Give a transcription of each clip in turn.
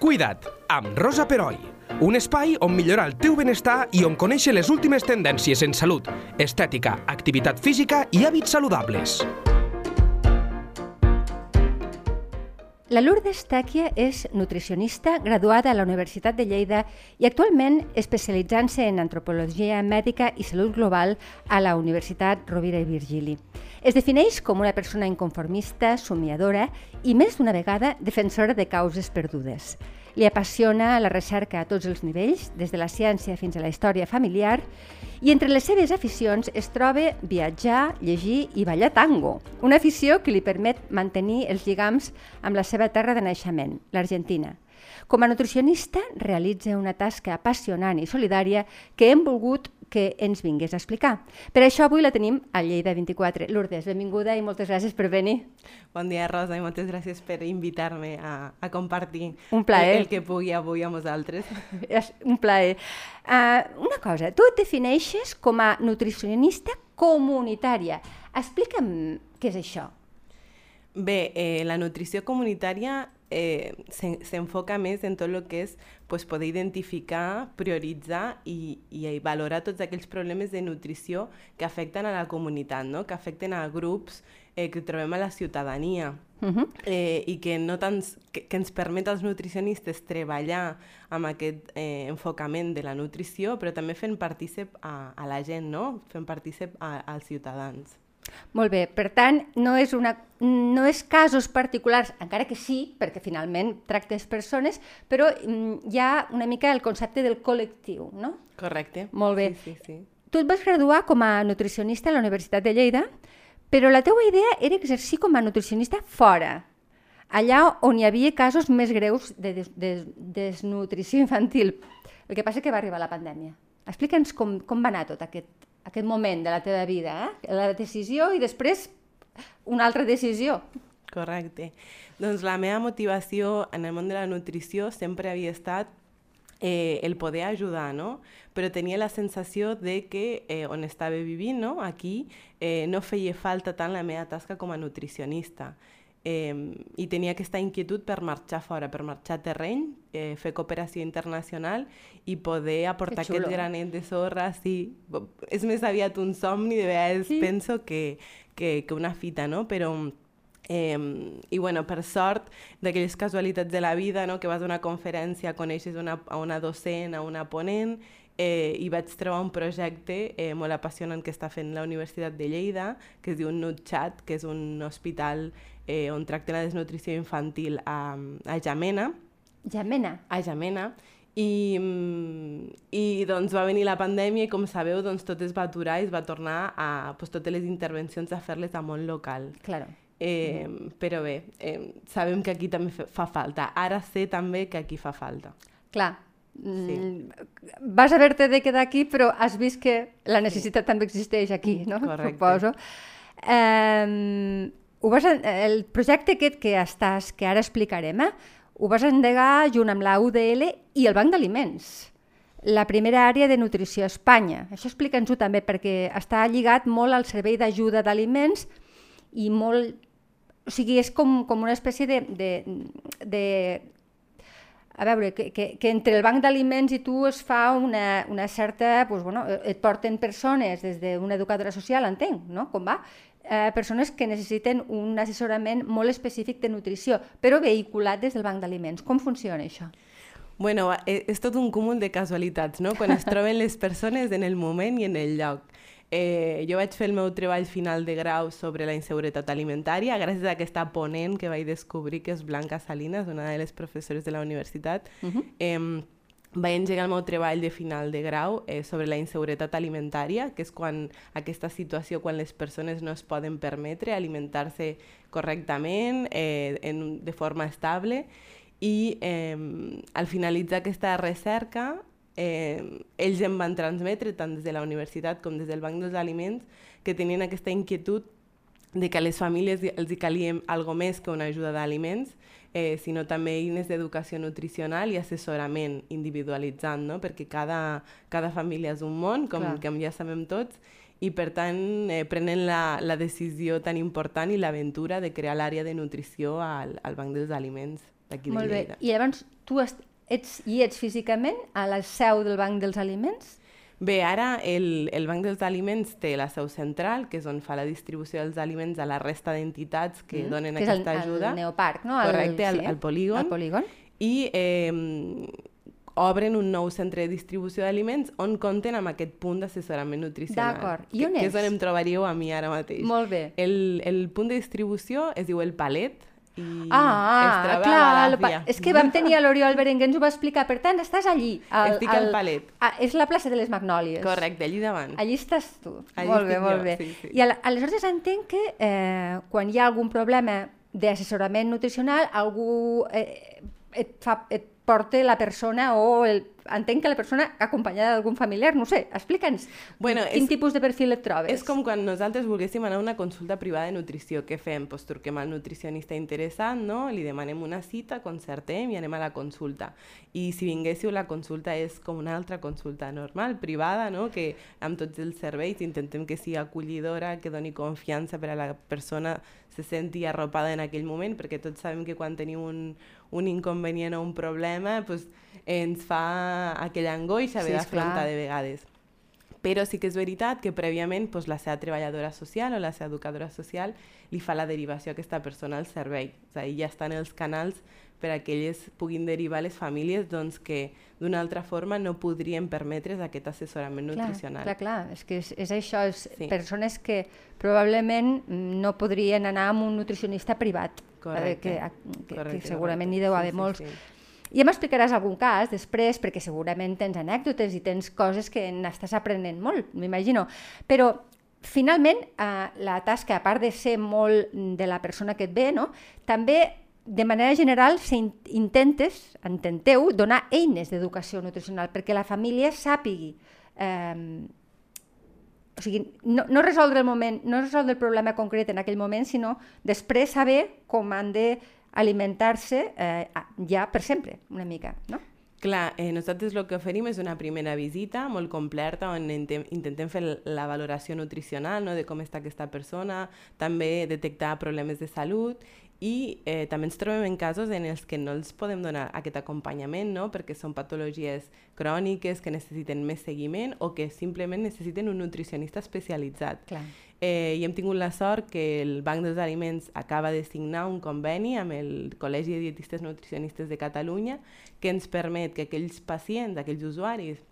Cuida't, amb Rosa Peroi. Un espai on millorar el teu benestar i on conèixer les últimes tendències en salut, estètica, activitat física i hàbits saludables. La Lourdes Tàquia és nutricionista graduada a la Universitat de Lleida i actualment especialitzant-se en antropologia mèdica i salut global a la Universitat Rovira i Virgili. Es defineix com una persona inconformista, somiadora i més d'una vegada defensora de causes perdudes. Li apassiona la recerca a tots els nivells, des de la ciència fins a la història familiar, i entre les seves aficions es troba viatjar, llegir i ballar tango, una afició que li permet mantenir els lligams amb la seva terra de naixement, l'Argentina. Com a nutricionista, realitza una tasca apassionant i solidària que hem volgut que ens vingués a explicar. Per això avui la tenim a Lleida 24. Lourdes, benvinguda i moltes gràcies per venir. Bon dia, Rosa, i moltes gràcies per invitar-me a, a compartir un plaer. El, el que pugui avui amb vosaltres. És un plaer. Uh, una cosa, tu et defineixes com a nutricionista comunitària. Explica'm què és això. Bé, eh, la nutrició comunitària eh, s'enfoca més en tot el que és pues, poder identificar, prioritzar i, i valorar tots aquells problemes de nutrició que afecten a la comunitat, no? que afecten a grups eh, que trobem a la ciutadania uh -huh. eh, i que, no tant, que, que ens permet als nutricionistes treballar amb aquest eh, enfocament de la nutrició, però també fent partícip a, a la gent, no? fent partícip a, als ciutadans. Molt bé, per tant, no és, una, no és casos particulars, encara que sí, perquè finalment tractes persones, però mm, hi ha una mica el concepte del col·lectiu, no? Correcte. Molt bé. Sí, sí, sí. Tu et vas graduar com a nutricionista a la Universitat de Lleida, però la teua idea era exercir com a nutricionista fora, allà on hi havia casos més greus de, des, de desnutrició infantil. El que passa que va arribar la pandèmia. Explica'ns com, com va anar tot aquest aquest moment de la teva vida, eh? la decisió i després una altra decisió. Correcte. Doncs la meva motivació en el món de la nutrició sempre havia estat eh, el poder ajudar, no? Però tenia la sensació de que eh, on estava vivint, no? aquí, eh, no feia falta tant la meva tasca com a nutricionista eh, i tenia aquesta inquietud per marxar fora, per marxar a terreny, eh, fer cooperació internacional i poder aportar aquest granet de sorra. Sí, és més aviat un somni, de vegades sí. penso que, que, que una fita, no? Però Eh, I bueno, per sort, d'aquelles casualitats de la vida, no? que vas a una conferència, coneixes una, a una docent, a una ponent, eh, i vaig trobar un projecte eh, molt apassionant que està fent la Universitat de Lleida, que es diu NUTCHAT, que és un hospital eh, on tracta la desnutrició infantil a, a Jamena. Jamena? A Jamena. I, mm, I doncs va venir la pandèmia i com sabeu doncs tot es va aturar i es va tornar a pues, totes les intervencions a fer-les a món local. Claro. Eh, però bé, eh, sabem que aquí també fa falta. Ara sé també que aquí fa falta. Clar, Sí. Mm, vas haver-te de quedar aquí, però has vist que la necessitat sí. també existeix aquí, no? Correcte. Suposo. Eh, ho vas, el projecte aquest que estàs, que ara explicarem, eh, ho vas endegar junt amb la UDL i el Banc d'Aliments, la primera àrea de nutrició a Espanya. Això explica'ns-ho també, perquè està lligat molt al servei d'ajuda d'aliments i molt... O sigui, és com, com una espècie de, de, de a veure, que, que, que entre el banc d'aliments i tu es fa una, una certa... Doncs, bueno, et porten persones des d'una educadora social, entenc, no? Com va? Eh, persones que necessiten un assessorament molt específic de nutrició, però vehiculat des del banc d'aliments. Com funciona això? Bueno, e, és tot un cúmul de casualitats, no? Quan es troben les persones en el moment i en el lloc. Eh, jo vaig fer el meu treball final de grau sobre la inseguretat alimentària gràcies a aquesta ponent que vaig descobrir que és Blanca Salinas, una de les professores de la universitat. Uh -huh. eh, vaig engegar el meu treball de final de grau eh, sobre la inseguretat alimentària, que és quan aquesta situació quan les persones no es poden permetre alimentar-se correctament, eh, en, de forma estable, i eh, al finalitzar aquesta recerca eh, ells em van transmetre, tant des de la universitat com des del Banc dels Aliments, que tenien aquesta inquietud de que a les famílies els hi calia algo més que una ajuda d'aliments, eh, sinó també eines d'educació nutricional i assessorament individualitzant, no? perquè cada, cada família és un món, com, com ja sabem tots, i per tant eh, prenen la, la decisió tan important i l'aventura de crear l'àrea de nutrició al, al Banc dels Aliments. d'aquí de Molt bé. Lleida. I llavors tu ets, hi ets físicament a la seu del Banc dels Aliments? Bé, ara el, el Banc dels Aliments té la seu central, que és on fa la distribució dels aliments a la resta d'entitats que donen Mm. que és el, aquesta ajuda. el Neoparc, no? Correcte, al- sí, al polígon. Al polígon. I eh, obren un nou centre de distribució d'aliments on compten amb aquest punt d'assessorament nutricional. D'acord. I que- on que és? és on em trobaríeu a mi ara mateix. Molt bé. El, el punt de distribució es diu el Palet i Ah, es clar, a pa- és que vam tenir a l'Oriol Berenguer, ens ho va explicar, per tant, estàs allí. Estic al Palet. Ah, és la plaça de les Magnòlies. Correcte, allí davant. Allí estàs tu. Allí molt bé, estic molt jo, bé. sí, sí. I al- aleshores entenc que eh, quan hi ha algun problema d'assessorament nutricional, algú eh, et, fa, et porta la persona o el, entenc que la persona acompanyada d'algun familiar, no sé, explica'ns Bueno, quin és- tipus de perfil et trobes. És com quan nosaltres volguéssim anar a una consulta privada de nutrició. Què fem? Pues truquem al nutricionista interessat, no? li demanem una cita, concertem i anem a la consulta. I si vinguéssiu, la consulta és com una altra consulta normal, privada, no? que amb tots els serveis intentem que sigui acollidora, que doni confiança per a la persona se senti arropada en aquell moment, perquè tots sabem que quan tenim un, un inconvenient o un problema, pues, ens fa aquella angoixa haver Sí, d'afrontar de vegades. Però sí que és veritat que prèviament doncs, la seva treballadora social o la seva educadora social li fa la derivació a aquesta persona al servei. És a dir, ja estan els canals per a que elles puguin derivar les famílies doncs, que d'una altra forma no podrien permetre's aquest assessorament nutricional. Clar, clar, clar. És que és, és això, és Sí. persones que probablement mm, no podrien anar amb un nutricionista privat. Correcte. Que, que, Correcte, que segurament n'hi deu Sí, haver sí, molts. sí. Ja m'explicaràs algun cas després, perquè segurament tens anècdotes i tens coses que n'estàs aprenent molt, m'imagino. Però, finalment, eh, la tasca, a part de ser molt de la persona que et ve, no? també, de manera general, intentes, intenteu, donar eines d'educació nutricional perquè la família sàpigui eh, o sigui, no, no resoldre el moment, no resoldre el problema concret en aquell moment, sinó després saber com han de alimentar-se eh, ja per sempre, una mica, no? Clar, eh, nosaltres el que oferim és una primera visita molt completa on intentem fer la valoració nutricional no, de com està aquesta persona, també detectar problemes de salut i eh, també ens trobem en casos en els que no els podem donar aquest acompanyament no? perquè són patologies cròniques que necessiten més seguiment o que simplement necessiten un nutricionista especialitzat. Clar. Eh, I hem tingut la sort que el Banc dels Aliments acaba de signar un conveni amb el Col·legi de Dietistes Nutricionistes de Catalunya que ens permet que aquells pacients, aquells usuaris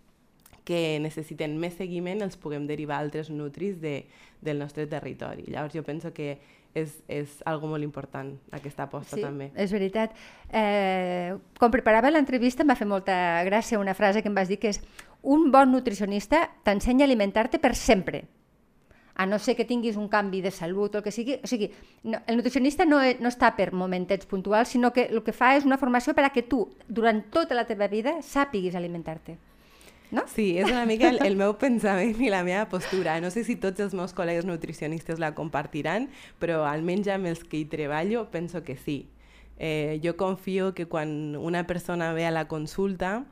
que necessiten més seguiment els puguem derivar a altres nutris de, del nostre territori. Llavors jo penso que és, és algo molt important aquesta aposta Sí, també. és veritat. Eh, quan preparava l'entrevista em va fer molta gràcia una frase que em vas dir que és un bon nutricionista t'ensenya a alimentar-te per sempre a no ser que tinguis un canvi de salut o el que sigui. O sigui, no, el nutricionista no, e- no està per momentets puntuals, sinó que el que fa és una formació per a que tu, durant tota la teva vida, sàpiguis alimentar-te. No? Sí, és una mica el, el meu pensament i la meva postura. No sé si tots els meus col·legues nutricionistes la compartiran, però almenys amb els que hi treballo penso que sí. Eh, jo confio que quan una persona ve a la consulta,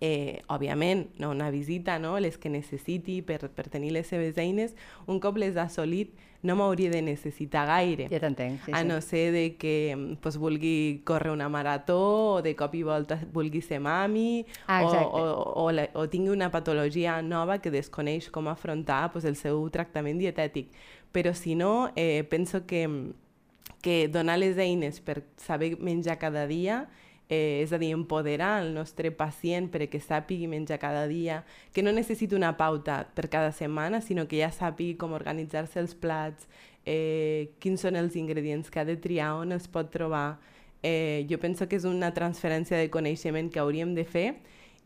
eh, òbviament, no una visita, no? les que necessiti per, per tenir les seves eines, un cop les ha assolit, no m'hauria de necessitar gaire. Ja t'entenc. Sí, a no ser de que pues, vulgui córrer una marató o de cop i volta vulgui ser mami Ah, o, o, o, la, o tingui una patologia nova que desconeix com afrontar pues, el seu tractament dietètic. Però si no, eh, penso que, que donar les eines per saber menjar cada dia eh, és a dir, empoderar el nostre pacient perquè sàpigui menjar cada dia, que no necessiti una pauta per cada setmana, sinó que ja sàpigui com organitzar-se els plats, eh, quins són els ingredients que ha de triar, on els pot trobar. Eh, jo penso que és una transferència de coneixement que hauríem de fer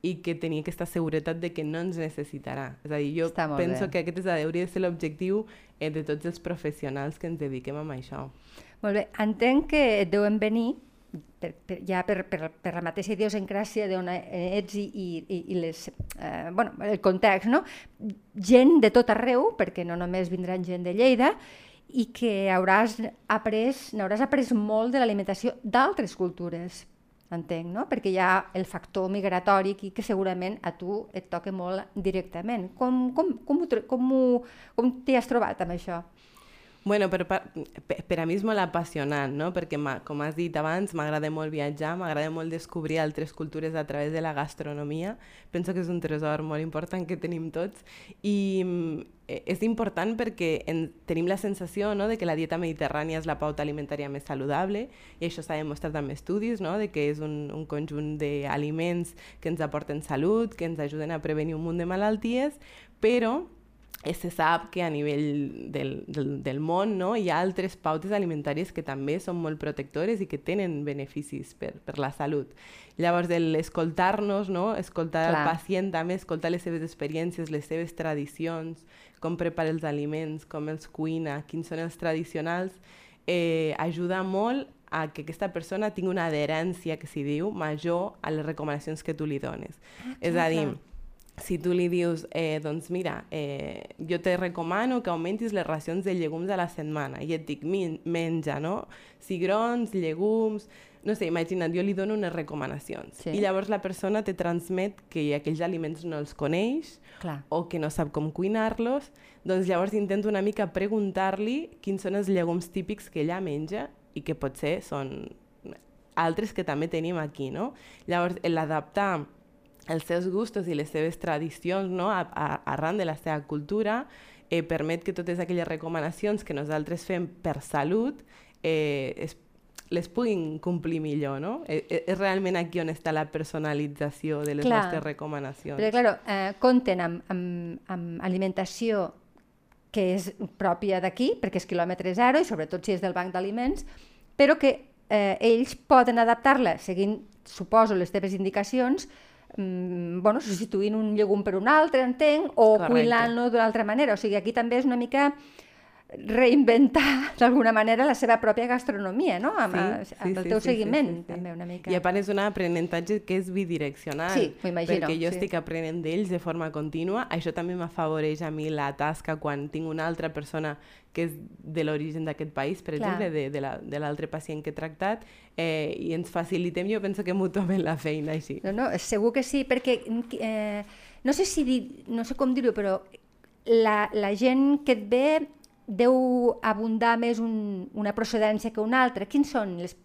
i que tenir aquesta seguretat de que no ens necessitarà. És a dir, jo penso bé. que aquest és, hauria de ser l'objectiu eh, de tots els professionals que ens dediquem a això. Molt bé, entenc que et deuen venir per, per, ja per, per, per la mateixa idiosincràsia d'on ets i, i, i les, eh, bueno, el context, no? Gent de tot arreu, perquè no només vindran gent de Lleida, i que hauràs après, n'hauràs après molt de l'alimentació d'altres cultures, entenc, no? Perquè hi ha el factor migratori aquí que segurament a tu et toca molt directament. Com, com, com, ho com, ho- com t'hi has trobat amb això? Bueno, però per, per, per a mi és molt apassionant, no? Perquè, com has dit abans, m'agrada molt viatjar, m'agrada molt descobrir altres cultures a través de la gastronomia. Penso que és un tresor molt important que tenim tots. I mm, és important perquè en, tenim la sensació no, de que la dieta mediterrània és la pauta alimentària més saludable i això s'ha demostrat amb estudis, no, de que és un, un conjunt d'aliments que ens aporten salut, que ens ajuden a prevenir un munt de malalties, però se sap que a nivell del, del, del món no, hi ha altres pautes alimentàries que també són molt protectores i que tenen beneficis per, per la salut. Llavors, l'escoltar-nos, no? escoltar Clar. el pacient també, escoltar les seves experiències, les seves tradicions, com prepara els aliments, com els cuina, quins són els tradicionals, eh, ajuda molt a que aquesta persona tingui una adherència, que s'hi diu, major a les recomanacions que tu li dones. Ah, És a dir, clar si tu li dius, eh, doncs mira, eh, jo te recomano que augmentis les racions de llegums a la setmana, i et dic, menja, no? Cigrons, llegums, no sé, imagina't, jo li dono unes recomanacions. Sí. I llavors la persona te transmet que aquells aliments no els coneix Clar. o que no sap com cuinar-los, doncs llavors intento una mica preguntar-li quins són els llegums típics que ella menja i que potser són altres que també tenim aquí, no? Llavors, l'adaptar els seus gustos i les seves tradicions no? a, a, arran de la seva cultura eh, permet que totes aquelles recomanacions que nosaltres fem per salut eh, es, les puguin complir millor, no? Eh, eh, és realment aquí on està la personalització de les clar, nostres recomanacions. Perquè, clar, eh, compten amb, amb, amb alimentació que és pròpia d'aquí, perquè és quilòmetre zero, i sobretot si és del banc d'aliments, però que eh, ells poden adaptar-la seguint, suposo, les teves indicacions, bueno, substituint un llegum per un altre, entenc, o cuinant-lo d'una altra manera. O sigui, aquí també és una mica reinventar d'alguna manera la seva pròpia gastronomia, no? Amb, sí, sí, amb el teu sí, seguiment, sí, sí, sí. també una mica. I a part és un aprenentatge que és bidireccional. Sí, m'ho imagino. Perquè jo sí. estic aprenent d'ells de forma contínua. Això també m'afavoreix a mi la tasca quan tinc una altra persona que és de l'origen d'aquest país, per Clar. exemple, de, de l'altre pacient que he tractat, eh, i ens facilitem, jo penso que mútuament la feina així. No, no, segur que sí, perquè eh, no sé si dir, no sé com dir-ho, però la, la gent que et ve deu abundar més un, una procedència que una altra. Quins són les,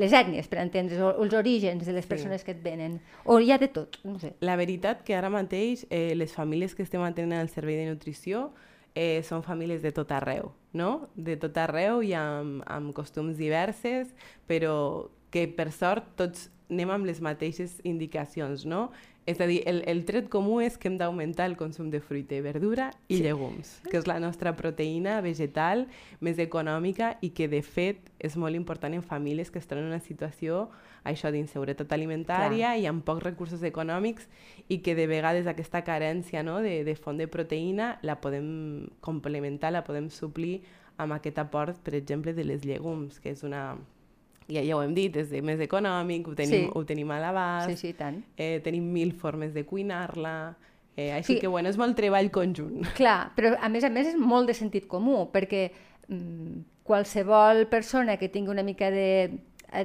les ètnies, per entendre's, o els orígens de les persones sí. que et venen? O hi ha de tot? No sé. La veritat que ara mateix eh, les famílies que estem atenent al servei de nutrició eh, són famílies de tot arreu, no? De tot arreu i amb, amb costums diverses, però que per sort tots anem amb les mateixes indicacions, no? És a dir, el, el tret comú és que hem d'augmentar el consum de fruita i verdura i sí. llegums, que és la nostra proteïna vegetal més econòmica i que, de fet, és molt important en famílies que estan en una situació això d'inseguretat alimentària Clar. i amb pocs recursos econòmics i que de vegades aquesta carència no, de, de font de proteïna la podem complementar, la podem suplir amb aquest aport, per exemple, de les llegums, que és una ja, ja ho hem dit, és més econòmic, ho tenim, sí. ho tenim a l'abast, sí, sí, tant. Eh, tenim mil formes de cuinar-la, eh, així sí. que bueno, és molt treball conjunt. Clar, però a més a més és molt de sentit comú, perquè mm, qualsevol persona que tingui una mica de...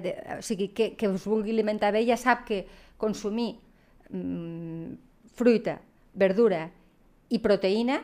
de o sigui, que, que us vulgui alimentar bé ja sap que consumir mm, fruita, verdura i proteïna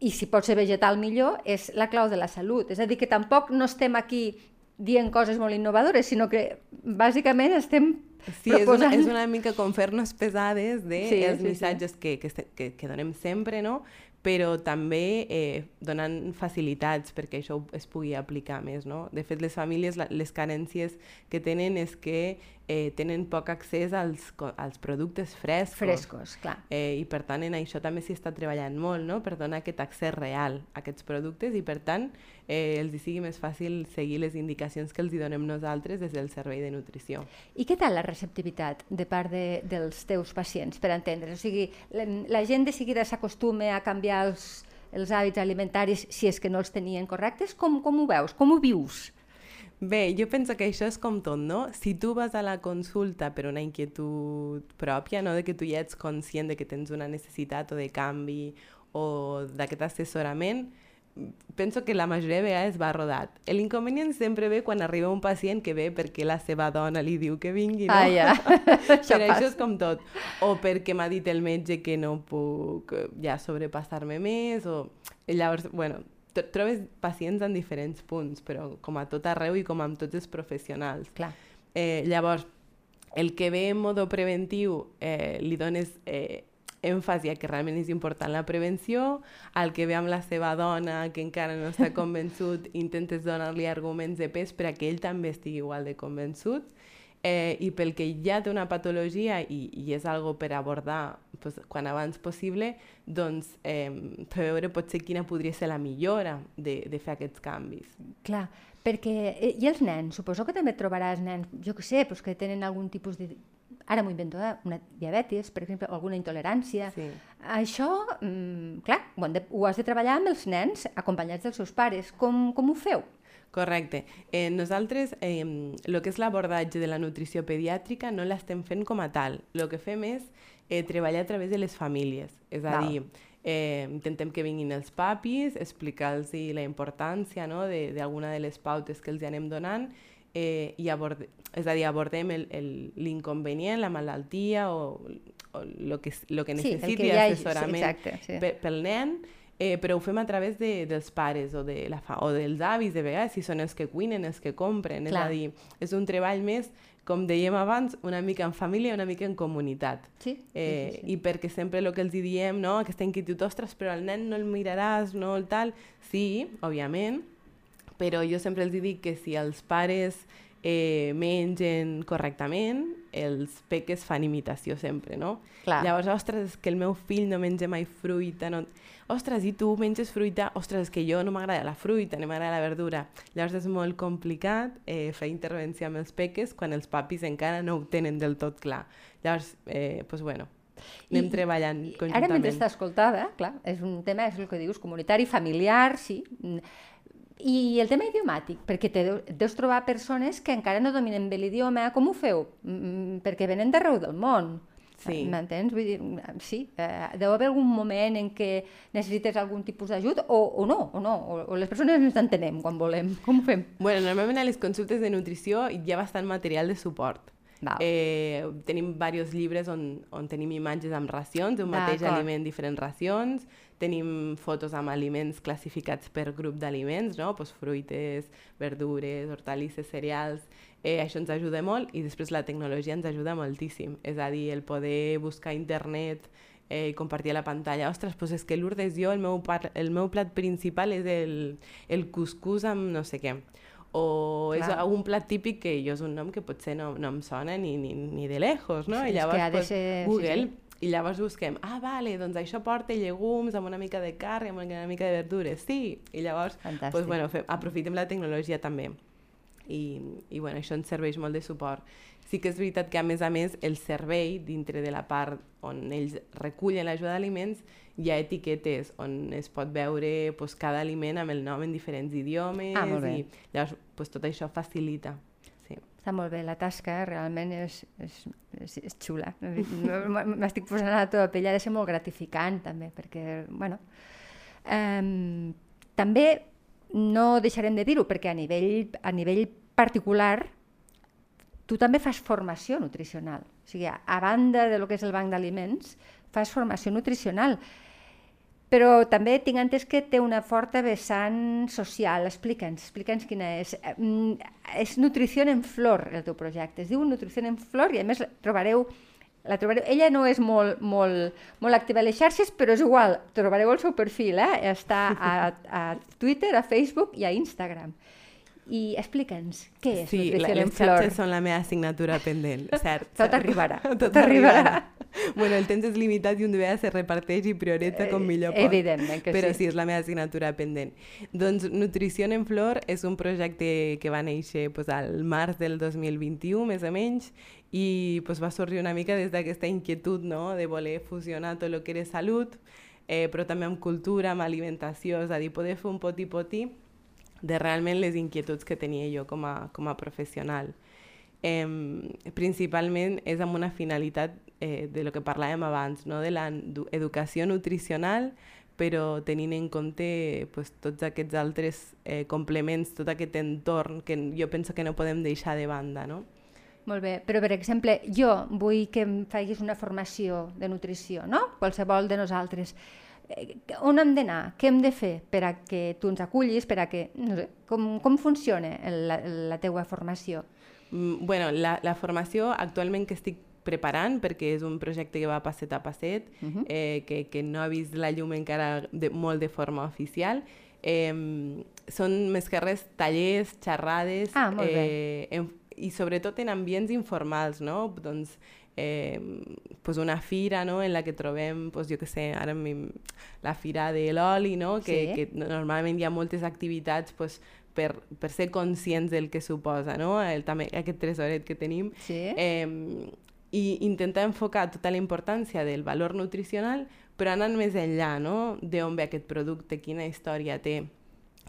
i si pot ser vegetal millor, és la clau de la salut. És a dir, que tampoc no estem aquí dient coses molt innovadores, sinó que bàsicament estem Sí, proposant... és una, és una mica com fer-nos pesades de sí, els sí, missatges sí. Que, que, que, que donem sempre, no? però també eh, donant facilitats perquè això es pugui aplicar més. No? De fet, les famílies, la, les carències que tenen és que eh, tenen poc accés als, als productes frescos. Frescos, clar. Eh, I per tant, en això també s'hi està treballant molt, no? per donar aquest accés real a aquests productes i per tant eh, els hi sigui més fàcil seguir les indicacions que els hi donem nosaltres des del servei de nutrició. I què tal la receptivitat de part de, dels teus pacients, per entendre? O sigui, la, la gent de seguida s'acostuma a canviar els, els hàbits alimentaris si és que no els tenien correctes? Com, com ho veus? Com ho vius? Bé, jo penso que això és com tot, no? Si tu vas a la consulta per una inquietud pròpia, no? de que tu ja ets conscient de que tens una necessitat o de canvi o d'aquest assessorament, penso que la majoria de vegades va rodat. L'inconvenient sempre ve quan arriba un pacient que ve perquè la seva dona li diu que vingui, no? Ah, ja. això, això és com tot. O perquè m'ha dit el metge que no puc ja sobrepassar-me més, o... Llavors, bueno, trobes pacients en diferents punts, però com a tot arreu i com amb tots els professionals. Clar. Eh, llavors, el que ve en modo preventiu eh, li dones eh, èmfasi a que realment és important la prevenció, al que ve amb la seva dona, que encara no està convençut, intentes donar-li arguments de pes per a que ell també estigui igual de convençut, eh, i pel que ja té una patologia i, i és algo per abordar pues, quan abans possible, doncs eh, per veure potser quina podria ser la millora de, de fer aquests canvis. Clar, perquè... eh, I els nens? Suposo que també trobaràs nens, jo que sé, pues, que tenen algun tipus de... Ara m'ho invento, eh? una diabetis, per exemple, alguna intolerància. Sí. Això, mm, clar, ho, han de, ho has de treballar amb els nens acompanyats dels seus pares. Com, com ho feu? Correcte. Eh, nosaltres, eh, el que és l'abordatge de la nutrició pediàtrica no l'estem fent com a tal. El que fem és eh, treballar a través de les famílies. És a Val. dir, eh, intentem que vinguin els papis, explicar-los la importància no, de- d'alguna de, de les pautes que els anem donant eh, i aborde, és a dir, abordem el- el- l'inconvenient, la malaltia o, o lo que, lo que Sí, el que necessiti hagi, sí, exacte, sí. pe- pel nen, eh, però ho fem a través de, dels pares o, de la fa o dels avis, de vegades, si són els que cuinen, els que compren. És Clar. a dir, és un treball més, com dèiem abans, una mica en família, una mica en comunitat. Sí, Eh, sí, sí, sí. I perquè sempre el que els diem, no? aquesta inquietud, ostres, però al nen no el miraràs, no el tal... Sí, òbviament, però jo sempre els dic que si els pares eh, mengen correctament, els peques fan imitació sempre, no? Clar. Llavors, ostres, és que el meu fill no menja mai fruita, no... Ostres, i tu menges fruita? Ostres, és que jo no m'agrada la fruita, no m'agrada la verdura. Llavors és molt complicat eh, fer intervenció amb els peques quan els papis encara no ho tenen del tot clar. Llavors, eh, pues bueno, anem I- treballant conjuntament. Ara, mentre t'escoltava, clar, és un tema, és el que dius, comunitari, familiar, sí. Mm. I el tema idiomàtic, perquè te deu- deus trobar persones que encara no dominen bé l'idioma, com ho feu? Mm, perquè venen d'arreu del món. Sí. M'entens? Vull dir, sí, eh, deu haver algun moment en què necessites algun tipus d'ajut o, o no, o no, o, o les persones ens entenem quan volem. Com ho fem? Bueno, normalment a les consultes de nutrició hi ha bastant material de suport. Val. Eh, tenim diversos llibres on, on tenim imatges amb racions, d'un mateix aliment, diferents racions. Tenim fotos amb aliments classificats per grup d'aliments, no? pues fruites, verdures, hortalisses, cereals... Eh, això ens ajuda molt i després la tecnologia ens ajuda moltíssim. És a dir, el poder buscar a internet eh, i compartir la pantalla. Ostres, doncs és que Lourdes, jo el meu, par, el meu plat principal és el, el cuscús amb no sé què. O és Clar. un plat típic que jo és un nom que potser no, no em sona ni, ni, ni de lejos, no? Sí, I és llavors, que ha de pues, ser- sí, Google, sí. I llavors busquem, ah, vale, doncs això porta llegums amb una mica de carn, amb una mica de verdures, sí. I llavors, Fantàstic. pues, bueno, fem, aprofitem la tecnologia també. I, i bueno, això ens serveix molt de suport. Sí que és veritat que, a més a més, el servei, dintre de la part on ells recullen l'ajuda d'aliments, hi ha etiquetes on es pot veure pues, cada aliment amb el nom en diferents idiomes Ah, molt bé. i llavors pues, tot això facilita. Està molt bé, la tasca realment és, és, és, és xula. M- M'estic posant a la teva pell, ha de ser molt gratificant també, perquè, bueno... Um, també no deixarem de dir-ho, perquè a nivell, a nivell particular tu també fas formació nutricional. O sigui, a banda de lo que és el banc d'aliments, fas formació nutricional. Però també tinc entès que té una forta vessant social. Explica'ns, explica'ns quina és. Eh, mm, És Nutrició en Flor, el teu projecte. Es diu Nutrició en Flor i a més trobareu la trobareu, ella no és molt, molt, molt activa a les xarxes, però és igual, trobareu el seu perfil, eh? està a, a Twitter, a Facebook i a Instagram. I explica'ns, què és Sí, la, Nutrició en les Flor? xarxes són la meva assignatura pendent, cert. Tot cert. arribarà, tot, tot arribarà. bueno, el temps és limitat i un de vegades se reparteix i prioritza com millor pot. Evidentment que Però sí. sí, és la meva assignatura pendent. Doncs Nutrició en Flor és un projecte que va néixer pues, al març del 2021, més o menys, i pues, va sorgir una mica des d'aquesta inquietud no? de voler fusionar tot el que era salut, eh, però també amb cultura, amb alimentació, és a dir, poder fer un poti-poti de realment les inquietuds que tenia jo com a, com a professional. Eh, principalment és amb una finalitat eh, de lo que parlàvem abans, no? de l'educació nutricional, però tenint en compte pues, tots aquests altres eh, complements, tot aquest entorn que jo penso que no podem deixar de banda. No? Molt bé, però per exemple, jo vull que em facis una formació de nutrició, no? Qualsevol de nosaltres. On hem d'anar? Què hem de fer per a que tu ens acullis, per a que... No sé, com, com funciona la, la teua formació? Mm, bueno, la, la formació actualment que estic preparant, perquè és un projecte que va passet a passet, uh -huh. eh, que, que no ha vist la llum encara de, molt de forma oficial, eh, són més que res tallers, xerrades, ah, eh, en, i sobretot en ambients informals, no? Doncs eh, pues una fira no? en la que trobem, pues, jo que sé, ara la fira de l'oli, no? que, sí. que normalment hi ha moltes activitats pues, per, per ser conscients del que suposa, no? El, també aquest tresoret que tenim. Sí. Eh, I intentar enfocar tota la importància del valor nutricional, però anant més enllà, no? D'on ve aquest producte, quina història té,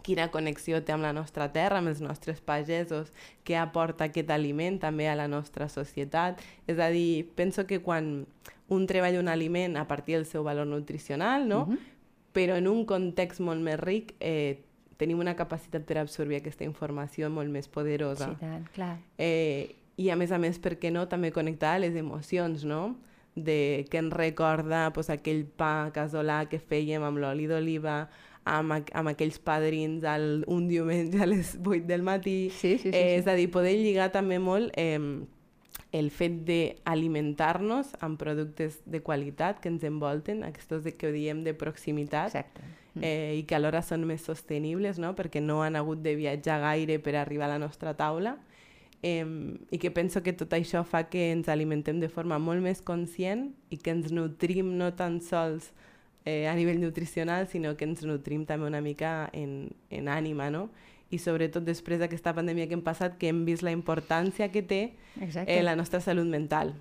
quina connexió té amb la nostra terra, amb els nostres pagesos, què aporta aquest aliment també a la nostra societat. És a dir, penso que quan un treballa un aliment a partir del seu valor nutricional, no? Uh -huh. però en un context molt més ric, eh, tenim una capacitat per absorbir aquesta informació molt més poderosa. Sí, tant, clar. Eh, I a més a més, per què no, també connectar a les emocions, no? De que ens recorda pues, aquell pa casolà que fèiem amb l'oli d'oliva, amb, amb aquells padrins el, un diumenge a les 8 del matí. Sí, sí, sí, eh, sí. És a dir, poder lligar també molt eh, el fet d'alimentar-nos amb productes de qualitat que ens envolten, aquests de, que ho diem de proximitat, Exacte. Mm. eh, i que alhora són més sostenibles, no? perquè no han hagut de viatjar gaire per arribar a la nostra taula. Eh, I que penso que tot això fa que ens alimentem de forma molt més conscient i que ens nutrim no tan sols eh, a nivell nutricional, sinó que ens nutrim també una mica en, en ànima, no? I sobretot després d'aquesta pandèmia que hem passat, que hem vist la importància que té eh, la nostra salut mental.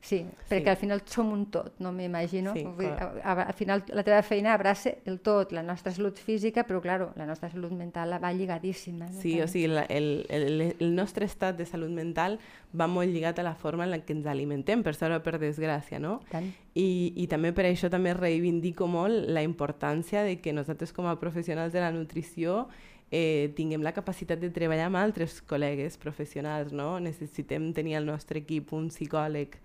Sí, perquè sí. al final som un tot, no m'imagino. Sí, al final la teva feina abraça el tot, la nostra salut física, però claro, la nostra salut mental va lligadíssima. No? Sí, o sigui, la, el, el, el nostre estat de salut mental va molt lligat a la forma en la que ens alimentem, per sort o per desgràcia, no? Tant. I, I també per això també reivindico molt la importància de que nosaltres com a professionals de la nutrició eh, tinguem la capacitat de treballar amb altres col·legues professionals, no? Necessitem tenir al nostre equip un psicòleg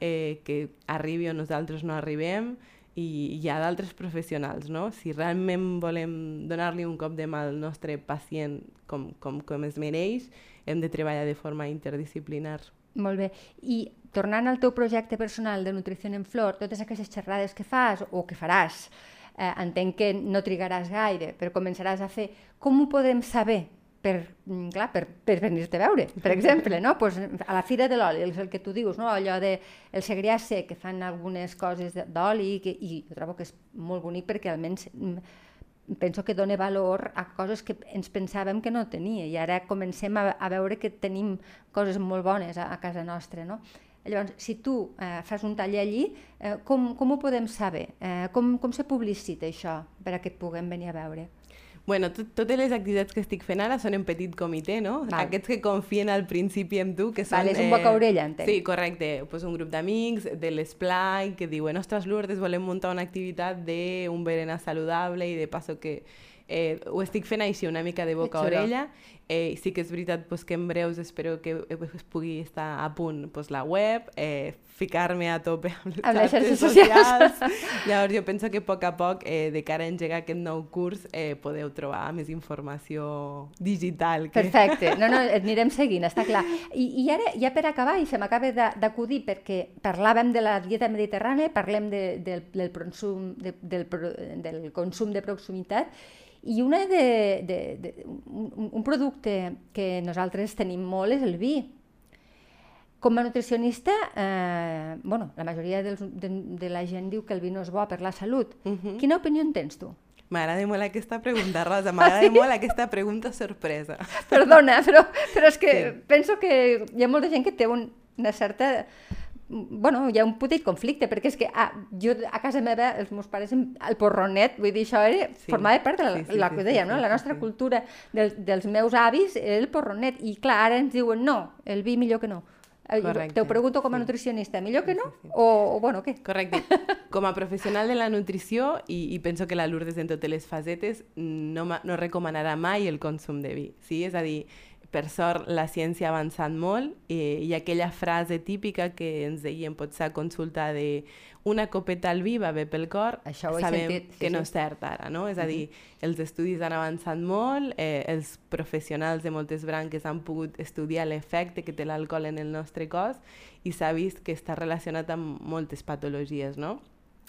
eh, que arribi on nosaltres no arribem i hi ha d'altres professionals, no? Si realment volem donar-li un cop de mà al nostre pacient com, com, com es mereix, hem de treballar de forma interdisciplinar. Molt bé. I tornant al teu projecte personal de Nutrició en Flor, totes aquestes xerrades que fas o que faràs, eh, entenc que no trigaràs gaire, però començaràs a fer. Com ho podem saber? Per, mm, clar, per, per venir-te a veure, per exemple, no? pues a la Fira de l'Oli, és el que tu dius, no? allò de el segrià que fan algunes coses d'oli, que, i jo trobo que és molt bonic perquè almenys mm, penso que dona valor a coses que ens pensàvem que no tenia i ara comencem a, a veure que tenim coses molt bones a, a casa nostra. No? Llavors, si tu eh, fas un taller allí, eh, com, com ho podem saber? Eh, com, com se publicita això per a que et puguem venir a veure? Bueno, tot, totes les activitats que estic fent ara són en petit comitè, no? Val. Aquests que confien al principi en tu, que són... Val, és un boca-orella, entenc. Sí, correcte. Pues un grup d'amics de l'esplai que diuen, ostres, Lourdes, volem muntar una activitat d'un berenar saludable i de passo que eh, ho estic fent així una mica de boca a orella Eh, sí que és veritat pues, que en breus espero que es pugui estar a punt pues, la web, eh, ficar-me a tope amb les, amb les xarxes socials. Llavors jo penso que a poc a poc, eh, de cara a engegar aquest nou curs, eh, podeu trobar més informació digital. Que... Perfecte, no, no, et anirem seguint, està clar. I, i ara, ja per acabar, i se m'acaba d'acudir, perquè parlàvem de la dieta mediterrània, parlem de, de, del, consum, de, del, del consum de proximitat, i una de, de, de, un, un producte que nosaltres tenim molt és el vi. Com a nutricionista, eh, bueno, la majoria dels, de, de la gent diu que el vi no és bo per la salut. Uh -huh. Quina opinió en tens tu? M'agrada molt aquesta pregunta, Rosa, m'agrada sí? molt aquesta pregunta sorpresa. Perdona, però, però és que sí. penso que hi ha molta gent que té un, una certa bueno, hi ha un petit conflicte, perquè és que ah, jo a casa meva, els meus pares, el porronet, vull dir, això era, sí. formava part de la, sí, sí, la sí, deia, sí, no? la nostra sí. cultura del, dels meus avis era el porronet, i clar, ara ens diuen no, el vi millor que no. Eh, Correcte. Te ho pregunto com a nutricionista, millor que no? Sí, sí, sí. O, o, bueno, què? Correcte. Com a professional de la nutrició, i, i penso que la Lourdes en totes les facetes no, no recomanarà mai el consum de vi. Sí? És a dir, per sort, la ciència ha avançat molt eh, i aquella frase típica que ens deien potser a consulta de una copeta al vi va bé pel cor, Això ho sabem sentit, sí, que no sí. és cert ara, no? És a dir, els estudis han avançat molt, eh, els professionals de moltes branques han pogut estudiar l'efecte que té l'alcohol en el nostre cos i s'ha vist que està relacionat amb moltes patologies, no?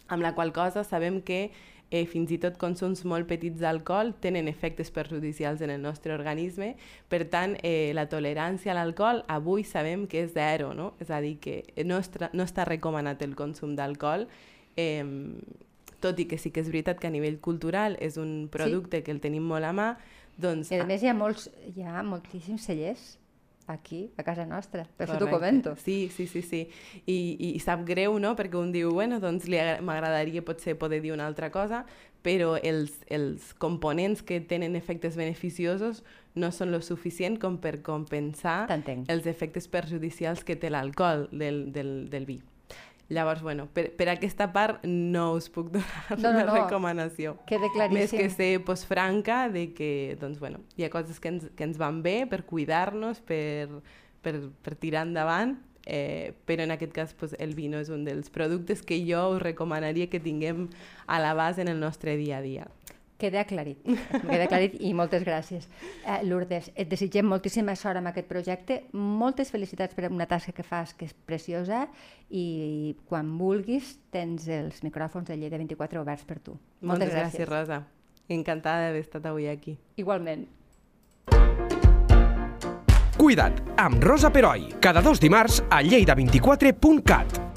Amb la qual cosa sabem que eh, fins i tot consums molt petits d'alcohol tenen efectes perjudicials en el nostre organisme. Per tant, eh, la tolerància a l'alcohol avui sabem que és zero, no? És a dir, que no, no està recomanat el consum d'alcohol, eh, tot i que sí que és veritat que a nivell cultural és un producte sí. que el tenim molt a mà, doncs... I a més hi ha, molts, hi ha moltíssims cellers aquí, a casa nostra. Per això t'ho Correcte. comento. Sí, sí, sí, sí. I, i, i sap greu, no?, perquè un diu, bueno, doncs agra- m'agradaria potser poder dir una altra cosa, però els, els components que tenen efectes beneficiosos no són lo suficient com per compensar els efectes perjudicials que té l'alcohol del, del, del vi. Llavors, bueno, per, per aquesta part no us puc donar No, no, una no. recomanació. Queda Més claríssim. que ser pues, franca de que doncs, bueno, hi ha coses que ens, que ens van bé per cuidar-nos, per, per, per tirar endavant, eh, però en aquest cas pues, el vi no és un dels productes que jo us recomanaria que tinguem a la base en el nostre dia a dia. Queda aclarit, queda aclarit i moltes gràcies. Eh, Lourdes, et desitgem moltíssima sort amb aquest projecte, moltes felicitats per una tasca que fas que és preciosa i quan vulguis tens els micròfons de Lleida 24 oberts per tu. Moltes, gràcies, Rosa. Encantada d'haver estat avui aquí. Igualment. Cuida't, amb Rosa Peroi, cada dos dimarts a lleida24.cat.